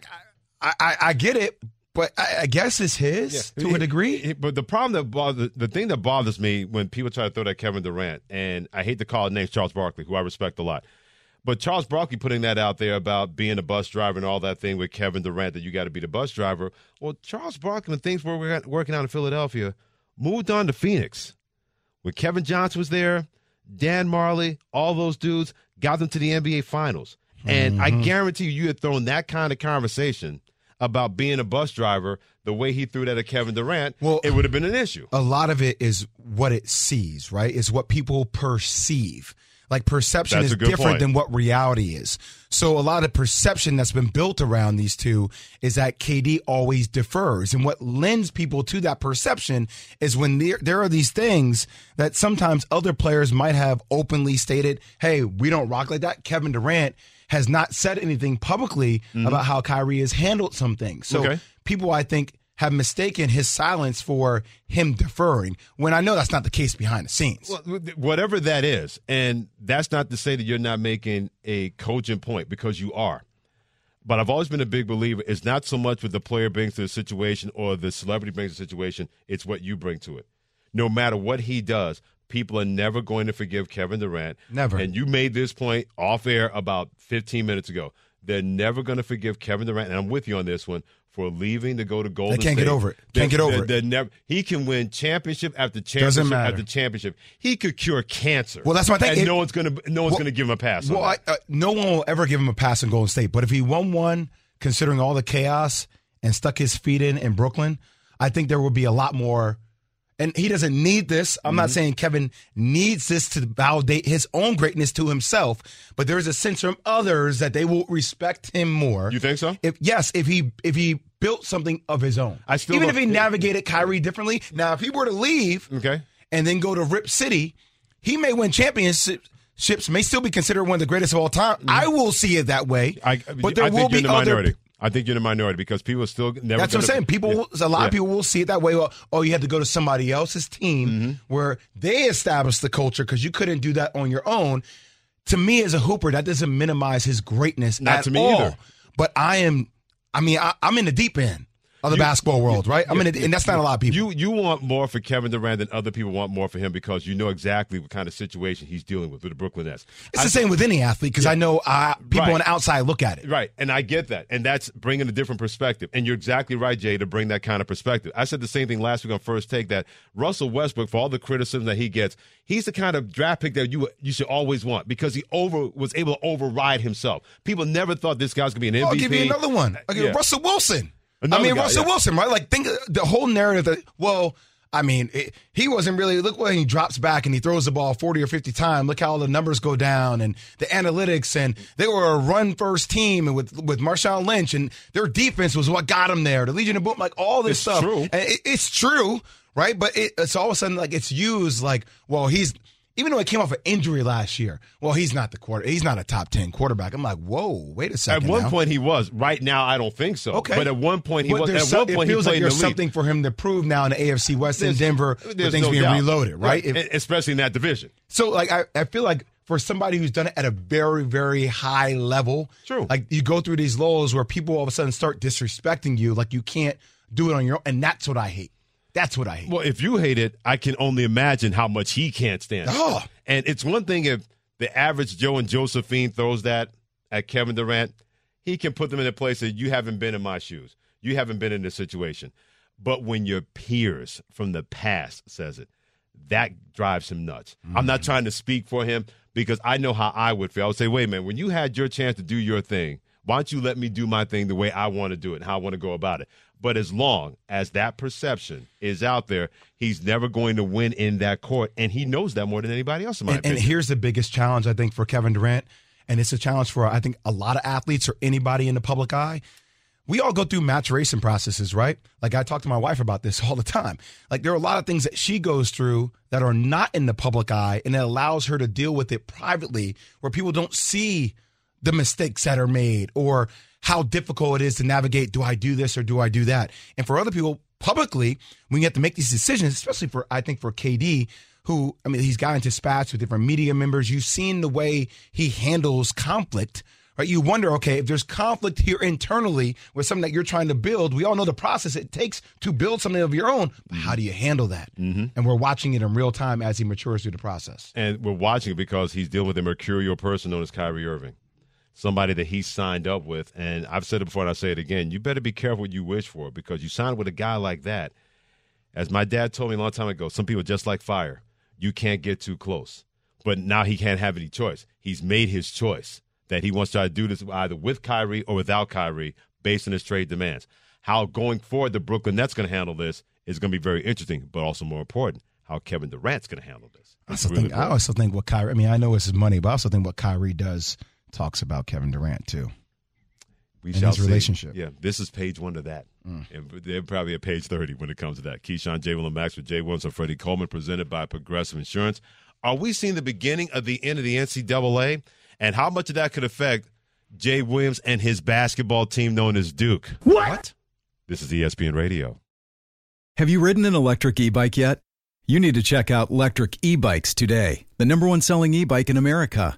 Speaker 3: I, I, I get it, but I, I guess it's his to a degree.
Speaker 2: He- But the problem that bothers, the thing that bothers me when people try to throw that Kevin Durant, and I hate to call it names Charles Barkley, who I respect a lot, but Charles Barkley putting that out there about being a bus driver and all that thing with Kevin Durant that you got to be the bus driver. Well, Charles Barkley, when things were working out in Philadelphia, moved on to Phoenix. When Kevin Johnson was there, Dan Majerle, all those dudes got them to the NBA Finals. And I
Speaker 3: Mm-hmm.
Speaker 2: guarantee you, you had thrown that kind of conversation about being a bus driver the way he threw that at Kevin Durant, well, it would have been an issue.
Speaker 3: a lot of it is what it sees, right? Is what people perceive. Like perception
Speaker 2: That's
Speaker 3: is different
Speaker 2: point.
Speaker 3: than what reality is. So a lot of perception that's been built around these two is that KD always defers. And what lends people to that perception is when there, there are these things that sometimes other players might have openly stated, hey, we don't rock like that. Kevin Durant has not said anything publicly mm-hmm. about how Kyrie has handled some things. So
Speaker 2: Okay.
Speaker 3: people, I think, have mistaken his silence for him deferring when I know that's not the case behind the scenes.
Speaker 2: Well, whatever that is, and that's not to say that you're not making a cogent point because you are. But I've always been a big believer. It's not so much what the player brings to the situation or the celebrity brings to the situation. It's what you bring to it. No matter what he does, people are never going to forgive Kevin Durant.
Speaker 3: Never.
Speaker 2: And you made this point off air about 15 minutes ago. They're never going to forgive Kevin Durant, and I'm with you on this one for leaving to go to Golden State.
Speaker 3: They can't get over it.
Speaker 2: They're-
Speaker 3: Can't get over
Speaker 2: they're-
Speaker 3: it.
Speaker 2: they're never. He can win championship after championship after championship. He could cure cancer.
Speaker 3: Well, that's my thing.
Speaker 2: And
Speaker 3: It-
Speaker 2: no one's going to no one's
Speaker 3: Well-
Speaker 2: going to give him a pass. on
Speaker 3: Well, I, uh, no one will ever give him a pass in Golden State. But if he won one, considering all the chaos and stuck his feet in in Brooklyn, I think there would be a lot more. And he doesn't need this. I'm
Speaker 2: Mm-hmm.
Speaker 3: not saying Kevin needs this to validate his own greatness to himself, but there is a sense from others that they will respect him more. You
Speaker 2: think so?
Speaker 3: If yes, if he if he built something of his own,
Speaker 2: I still
Speaker 3: even if he navigated Kyrie differently. Now, if he were to leave,
Speaker 2: okay,
Speaker 3: and then go to Rip City, he may win championships, ships may still be considered one of the greatest of all time. I will see it that way.
Speaker 2: I,
Speaker 3: but there
Speaker 2: I
Speaker 3: will
Speaker 2: think you're
Speaker 3: be other.
Speaker 2: minority. I think you're in the minority because people still never.
Speaker 3: That's what I'm saying. People,
Speaker 2: Yeah.
Speaker 3: a lot
Speaker 2: Yeah.
Speaker 3: of people will see it that way. Well, oh, you had to go to somebody else's team
Speaker 2: Mm-hmm.
Speaker 3: where they established the culture because you couldn't do that on your own. To me, as a hooper, that doesn't minimize his greatness
Speaker 2: Not
Speaker 3: at
Speaker 2: to me
Speaker 3: all.
Speaker 2: either.
Speaker 3: But I am, I mean, I, I'm in the deep end of the basketball world, right? I mean, and that's not a lot of people.
Speaker 2: You you want more for Kevin Durant than other people want more for him because you know exactly what kind of situation he's dealing with with the Brooklyn Nets.
Speaker 3: It's
Speaker 2: I-
Speaker 3: the same with any athlete because I know uh, people
Speaker 2: Right.
Speaker 3: on the outside look at it.
Speaker 2: Right, and I get that, and that's bringing a different perspective. And you're exactly right, Jay, to bring that kind of perspective. I said the same thing last week on First Take that Russell Westbrook, for all the criticism that he gets, he's the kind of draft pick that you you should always want because he over was able to override himself. People never thought this guy's gonna be an MVP.
Speaker 3: I'll give you another one. I'll give
Speaker 2: Yeah.
Speaker 3: Russell Wilson.
Speaker 2: Another
Speaker 3: I mean,
Speaker 2: guy,
Speaker 3: Russell
Speaker 2: yeah.
Speaker 3: Wilson, right? Like, think the whole narrative that, well, I mean, it, he wasn't really, look when he drops back and he throws the ball 40 or 50 times. Look how all the numbers go down and the analytics. And they were a run first team and with, with Marshawn Lynch and their defense was what got them there. The Legion of Boom, like all this
Speaker 2: It's
Speaker 3: stuff.
Speaker 2: true.
Speaker 3: It, it's true, right? But it, it's all of a sudden like it's used like, well, he's, even though he came off an injury last year, well, he's not the quarter. He's not a top 10 quarterback. I'm like, whoa, wait a second.
Speaker 2: At one
Speaker 3: now.
Speaker 2: point he was. Right now, I don't think so.
Speaker 3: Okay.
Speaker 2: but at one point he
Speaker 3: But
Speaker 2: was.
Speaker 3: there's
Speaker 2: At
Speaker 3: some-
Speaker 2: one point
Speaker 3: it
Speaker 2: he played
Speaker 3: like
Speaker 2: in the
Speaker 3: there's something for him to prove now in the AFC West in Denver
Speaker 2: there's
Speaker 3: things
Speaker 2: no
Speaker 3: being
Speaker 2: doubt.
Speaker 3: reloaded, right? If-
Speaker 2: E- Especially in that division.
Speaker 3: so, like, I, I feel like for somebody who's done it at a very, very high level,
Speaker 2: True.
Speaker 3: Like you go through these lows where people all of a sudden start disrespecting you, like you can't do it on your own, and that's what I hate. That's what I hate.
Speaker 2: Well, if you hate it, I can only imagine how much he can't stand.
Speaker 3: Oh.
Speaker 2: And it's one thing if the average Joe and Josephine throws that at Kevin Durant, he can put them in a place that you haven't been in my shoes. You haven't been in this situation. But when your peers from the past says it, that drives him nuts. I'm not mm. trying to speak for him because I know how I would feel. I would say, wait, man, when you had your chance to do your thing, why don't you let me do my thing the way I want to do it and how I want to go about it? But as long as that perception is out there, he's never going to win in that court. And he knows that more than anybody else, in my
Speaker 3: and, and here's the biggest challenge I think for Kevin Durant, and it's a challenge for I think a lot of athletes or anybody in the public eye. We all go through maturation processes, right? Like I talk to my wife about this all the time. Like there are a lot of things that she goes through that are not in the public eye, and it allows her to deal with it privately, where people don't see the mistakes that are made or how difficult it is to navigate. Do I do this or do I do that? And for other people, publicly, when you have to make these decisions, especially for I think for KD, who I mean, he's gotten got into spats with different media members. You've seen the way he handles conflict. Right, you wonder, okay, if there's conflict here internally with something that you're trying to build, we all know the process it takes to build something of your own. But how do you handle that? Mm-hmm. And we're watching it in real time as he matures through the process.
Speaker 2: And we're watching it because he's dealing with a mercurial person known as Kyrie Irving, somebody that he signed up with. And I've said it before and I'll say it again. You better be careful what you wish for because you signed with a guy like that. As my dad told me a long time ago, some people just like fire. You can't get too close. But now he can't have any choice. He's made his choice that he wants to try to do this either with Kyrie or without Kyrie based on his trade demands. How going forward the Brooklyn Nets going to handle this is going to be very interesting, but also more important, how Kevin Durant's going to handle this.
Speaker 3: I also
Speaker 2: really
Speaker 3: think I also think what Kyrie. I mean, I know it's his money, but I also think what Kyrie does talks about Kevin Durant too.
Speaker 2: We
Speaker 3: and
Speaker 2: shall
Speaker 3: his
Speaker 2: see.
Speaker 3: relationship.
Speaker 2: Yeah, this is page one to that.
Speaker 3: Mm.
Speaker 2: And they're probably at page 30 when it comes to that. Keyshawn, J. Will, and Max with Jay Williams and Freddie Coleman, presented by Progressive Insurance. Are we seeing the beginning of the end of the NCAA? And how much of that could affect Jay Williams and his basketball team known as Duke?
Speaker 1: What?
Speaker 2: This is ESPN Radio.
Speaker 19: Have you ridden an electric e bike yet? You need to check out Lectric E Bikes today, the number one selling e bike in America.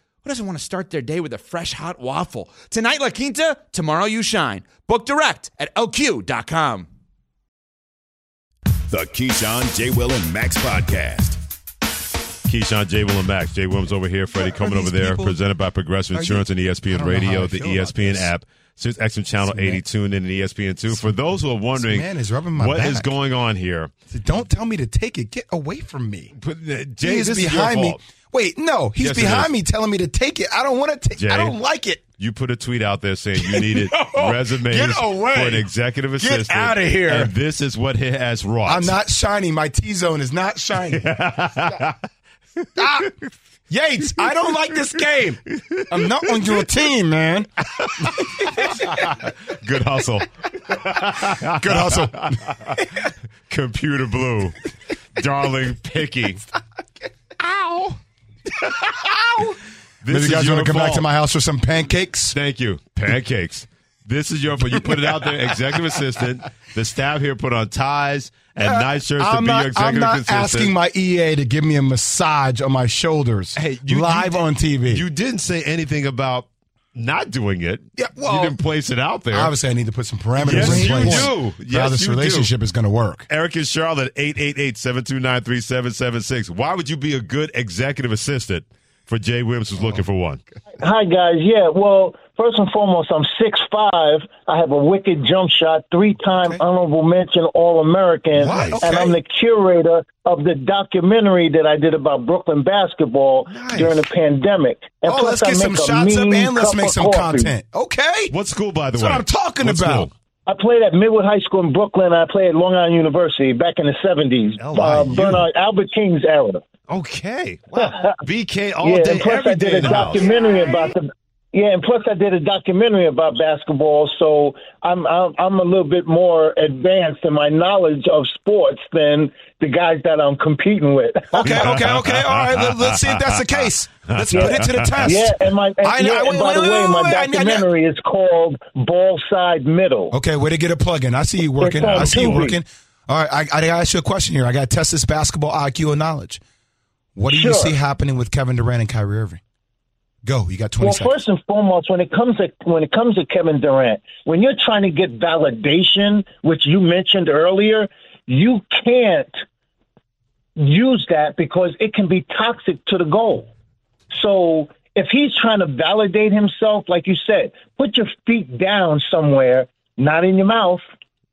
Speaker 20: who doesn't want to start their day with a fresh hot waffle? Tonight, La Quinta, tomorrow, you shine. Book direct at lq.com.
Speaker 1: The Keyshawn, J. Will, and Max podcast.
Speaker 2: Keyshawn, J. Will, and Max. Jay Williams over here. Freddie Coleman over there.
Speaker 3: people-
Speaker 2: Presented by Progressive
Speaker 3: Are you-
Speaker 2: Insurance and ESPN
Speaker 3: don't know how
Speaker 2: Radio, the ESPN app. SiriusXM Channel
Speaker 3: This
Speaker 2: 80
Speaker 3: man-
Speaker 2: tuned in to ESPN 2. For those who are wondering
Speaker 3: man is rubbing my
Speaker 2: what is
Speaker 3: back.
Speaker 2: going on here,
Speaker 3: Don't tell me to take it. Get away from me.
Speaker 2: But, uh, Jay,
Speaker 3: he is
Speaker 2: this is your
Speaker 3: behind me. Wait, no, he's
Speaker 2: Yes,
Speaker 3: behind me telling me to take it. I don't want to take. I don't like it.
Speaker 2: You put a tweet out there saying you needed
Speaker 3: No,
Speaker 2: resumes
Speaker 3: get away.
Speaker 2: for an executive assistant.
Speaker 3: Get
Speaker 2: out
Speaker 3: of here.
Speaker 2: And this is what it has wrought.
Speaker 3: I'm not shiny. My T zone is not shiny. Stop. Ah, Yates, I don't like this game. I'm not on your team, man.
Speaker 2: Good hustle.
Speaker 3: Good hustle.
Speaker 2: Computer blue. Darling picky.
Speaker 3: Ow.
Speaker 2: Ow. This
Speaker 3: Maybe you guys want to come back to my house for some pancakes?
Speaker 2: Thank you. Pancakes. This is your fault. You put it out there, executive assistant. The staff here put on ties and uh, nice shirts to
Speaker 3: I'm
Speaker 2: be
Speaker 3: not,
Speaker 2: your executive assistant.
Speaker 3: I'm not
Speaker 2: assistant.
Speaker 3: asking my EA to give me a massage on my shoulders
Speaker 2: Hey, you,
Speaker 3: live
Speaker 2: you did-
Speaker 3: on TV.
Speaker 2: You didn't say anything about not doing it.
Speaker 3: Yeah, well,
Speaker 2: you didn't place it out there.
Speaker 3: Obviously, I need to put some parameters
Speaker 2: Yes,
Speaker 3: in
Speaker 2: you
Speaker 3: place.
Speaker 2: do.
Speaker 3: for
Speaker 2: Yes,
Speaker 3: how this
Speaker 2: you do.
Speaker 3: relationship is going to work.
Speaker 2: Eric in Charlotte, 888-729-3776. Why would you be a good executive assistant for Jay Williams who's looking for one?
Speaker 21: Hi guys, yeah. Well, first and foremost, I'm six five. I have a wicked jump shot, three time honorable mention All American,
Speaker 3: Nice.
Speaker 21: and I'm the curator of the documentary that I did about Brooklyn basketball during the pandemic. And
Speaker 3: Oh,
Speaker 21: plus,
Speaker 3: let's
Speaker 21: I
Speaker 3: get some
Speaker 21: make a
Speaker 3: shots up and let's make some
Speaker 21: coffee.
Speaker 3: content. Okay.
Speaker 2: What school, by the
Speaker 3: That's
Speaker 2: way?
Speaker 3: what I'm talking
Speaker 2: What
Speaker 3: about.
Speaker 2: school?
Speaker 21: I played at Midwood High School in Brooklyn. And I played at Long Island University back in the 70s. uh, Bernard Albert King's era.
Speaker 2: Okay. Wow. BK all
Speaker 21: yeah,
Speaker 2: day,
Speaker 21: and plus
Speaker 2: every
Speaker 21: I did
Speaker 2: day
Speaker 21: a
Speaker 2: in
Speaker 21: documentary about the. Yeah, and plus I did a documentary about basketball, so I'm I'm, I'm a little bit more advanced in my knowledge of sports than the guys that I'm competing with.
Speaker 3: Okay, okay, okay. All right, let, us see if that's the case. Let's put it to the test.
Speaker 21: Yeah, and my and,
Speaker 3: I-
Speaker 21: yeah,
Speaker 3: I-
Speaker 21: and by
Speaker 3: wait,
Speaker 21: the way,
Speaker 3: wait,
Speaker 21: my
Speaker 3: wait, I- I-
Speaker 21: documentary is called Ball Side Middle.
Speaker 3: Okay, way to get a plug in. I see you working. I see you working. All right, I, I gotta ask you a question here. I got to test this basketball IQ and knowledge. What do you see happening with Kevin Durant and Kyrie Irving? Go. You got 20
Speaker 21: Well,
Speaker 3: seconds.
Speaker 21: first and foremost, when it comes to when it comes to Kevin Durant, when you're trying to get validation, which you mentioned earlier, you can't use that because it can be toxic to the goal. So if he's trying to validate himself, like you said, put your feet down somewhere, not in your mouth.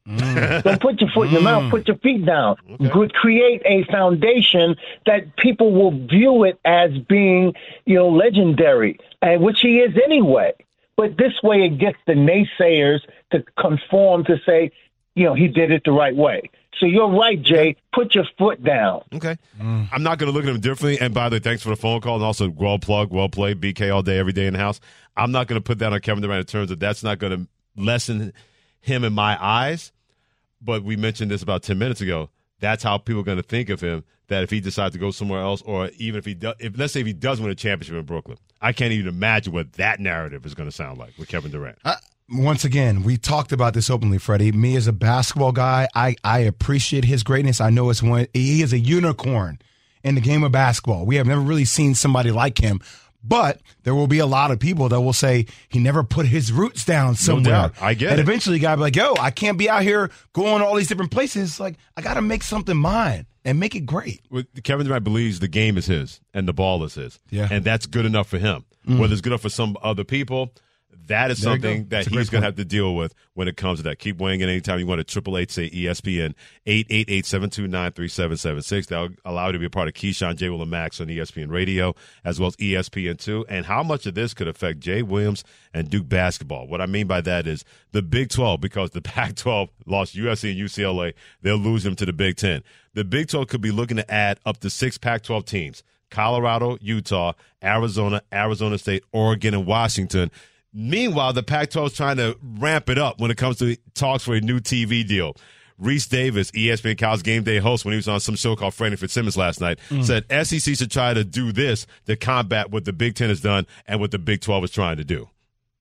Speaker 21: Mm. Don't put your foot in your mouth. Mm. Put your feet down. Good- Create a foundation that people will view it as being, you know, legendary, and which he is anyway. But this way, it gets the naysayers to conform to say, you know, he did it the right way. So you're right, Jay. Put your foot down.
Speaker 2: Okay. Mm. I'm not going to look at him differently. And by the way, thanks for the phone call. And also, well plug, well played, BK all day, every day in the house. I'm not going to put that on Kevin Durant in terms of that's not going to lessen him in my eyes. But we mentioned this about 10 minutes ago. That's how people are going to think of him. That if he decides to go somewhere else, or even if he does, if let's say if he does win a championship in Brooklyn, I can't even imagine what that narrative is going to sound like with Kevin Durant.
Speaker 3: Uh, once again, we talked about this openly, Freddie. Me as a basketball guy, I, I appreciate his greatness. I know it's one he is a unicorn in the game of basketball. We have never really seen somebody like him. But there will be a lot of people that will say he never put his roots down somewhere.
Speaker 2: doubt. I get
Speaker 3: and
Speaker 2: it.
Speaker 3: eventually, guy be like, "Yo, I can't be out here going all these different places. Like, I got to make something mine and make it great."
Speaker 2: With- Kevin Durant believes the game is his and the ball is his.
Speaker 3: Yeah.
Speaker 2: And that's good enough for him.
Speaker 3: Mm.
Speaker 2: Whether it's good enough for some other people, that is
Speaker 3: There
Speaker 2: something that he's going to have to deal with when it comes to that. Keep weighing in anytime you want to. Triple eight say ESPN eight eight eight seven two nine three seven seven six. That'll allow you to be a part of Keyshawn J. Will and Max on ESPN Radio as well as ESPN two. And how much of this could affect Jay Williams and Duke basketball? What I mean by that is the Big Twelve because the Pac twelve lost USC and UCLA. They'll lose them to the Big Ten. The Big Twelve could be looking to add up to six Pac twelve teams. Colorado, Utah, Arizona, Arizona State, Oregon, and Washington. Meanwhile, the Pac 12 is trying to ramp it up when it comes to talks for a new TV deal. Rece Davis, ESPN College Game Day host, when he was on some show called Freddie Fitzsimmons last night,
Speaker 22: Mm.
Speaker 2: said SEC should try to do this to combat what the Big Ten has done and what the Big 12 is trying to do.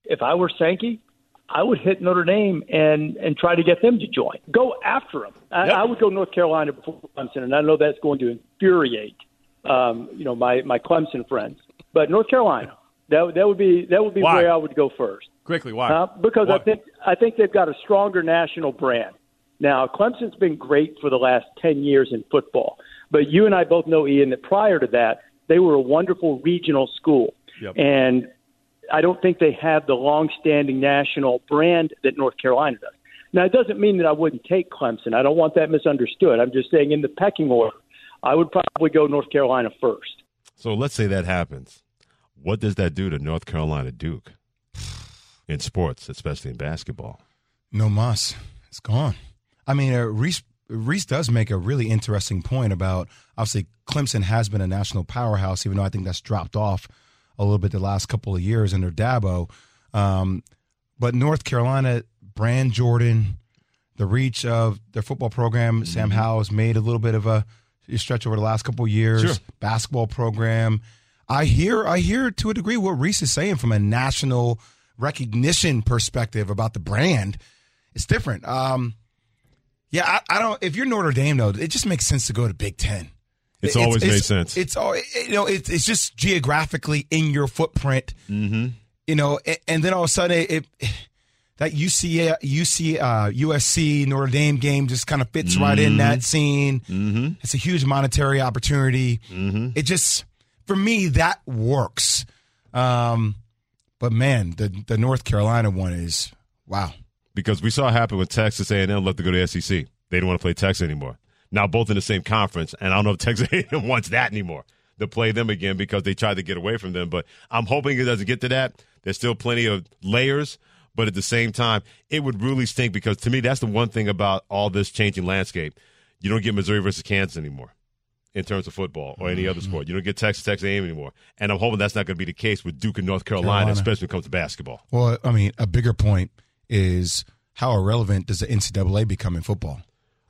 Speaker 22: if I were Sankey, I would hit Notre Dame and and try to get them to join. Go after them. I, I would go North Carolina before Clemson, and I know that's going to infuriate um, you know my my Clemson friends. But North Carolina, that that would be that would be
Speaker 20: Why?
Speaker 22: where I would go first.
Speaker 20: Quickly, why?
Speaker 22: Uh, because
Speaker 20: Why?
Speaker 22: I think I think they've got a stronger national brand. Now, Clemson's been great for the last ten years in football, but you and I both know, Ian, that prior to that, they were a wonderful regional school,
Speaker 20: Yep.
Speaker 22: and I don't think they have the long-standing national brand that North Carolina does. Now, it doesn't mean that I wouldn't take Clemson. I don't want that misunderstood. I'm just saying in the pecking order, I would probably go North Carolina first.
Speaker 2: So let's say that happens. What does that do to North Carolina Duke in sports, especially in basketball?
Speaker 3: No mas. It's gone. I mean, uh, Rece Rece does make a really interesting point about obviously Clemson has been a national powerhouse, even though I think that's dropped off a little bit the last couple of years under Dabo. Um, but North Carolina, Brand Jordan, the reach of their football program, Sam Howell has made a little bit of a stretch over the last couple of years.
Speaker 2: Sure.
Speaker 3: Basketball program. I hear, I hear to a degree what Rece is saying from a national recognition perspective about the brand. It's different. Um, yeah, I, I don't. If you're Notre Dame, though, it just makes sense to go to Big Ten.
Speaker 2: It's always made sense.
Speaker 3: It's all you know. It's it's just geographically in your footprint.
Speaker 2: Mm-hmm.
Speaker 3: You know, and, and then all of a sudden it. that UC, UC, uh, USC Notre Dame game just kind of fits right in that scene.
Speaker 2: Mm-hmm.
Speaker 3: It's a huge monetary opportunity.
Speaker 2: Mm-hmm.
Speaker 3: It just, for me, that works. Um, but man, the the North Carolina one is wow.
Speaker 2: because we saw it happen with Texas A&M left to go to SEC. They didn't want to play Texas anymore. Now both in the same conference, and I don't know if Texas A&M wants that anymore to play them again because they tried to get away from them. But I'm hoping it doesn't get to that. There's still plenty of layers, but at the same time, it would really stink because to me, that's the one thing about all this changing landscape. You don't get Missouri versus Kansas anymore in terms of football or any other mm-hmm. sport. You don't get Texas Texas A&M anymore, and I'm hoping that's not going to be the case with Duke and North Carolina,
Speaker 3: Carolina.
Speaker 2: especially when it comes to basketball.
Speaker 3: Well, I mean, a bigger point is how irrelevant does the NCAA become in football?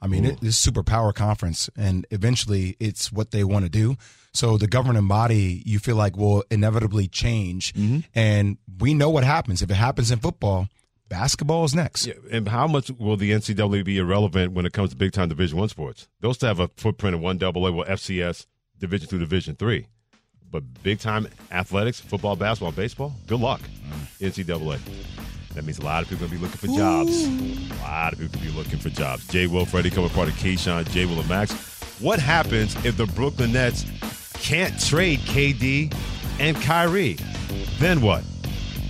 Speaker 3: I mean, it, this super power conference, and eventually it's what they want to do. So the governing body, you feel like will inevitably change, mm-hmm. and we know what happens if it happens in football. Basketball is next.
Speaker 2: Yeah, and how much will the NCAA be irrelevant when it comes to big time Division One sports? Those still have a footprint in one double A, well FCS, Division two, Division three, but big time athletics, football, basketball, baseball. Good luck, NCAA. That means a lot of people gonna be looking for jobs. A lot of people gonna be looking for jobs. Jay Will, Freddie, coming part of Keyshawn, Jay Will, and Max. What happens if the Brooklyn Nets can't trade KD and Kyrie? Then what?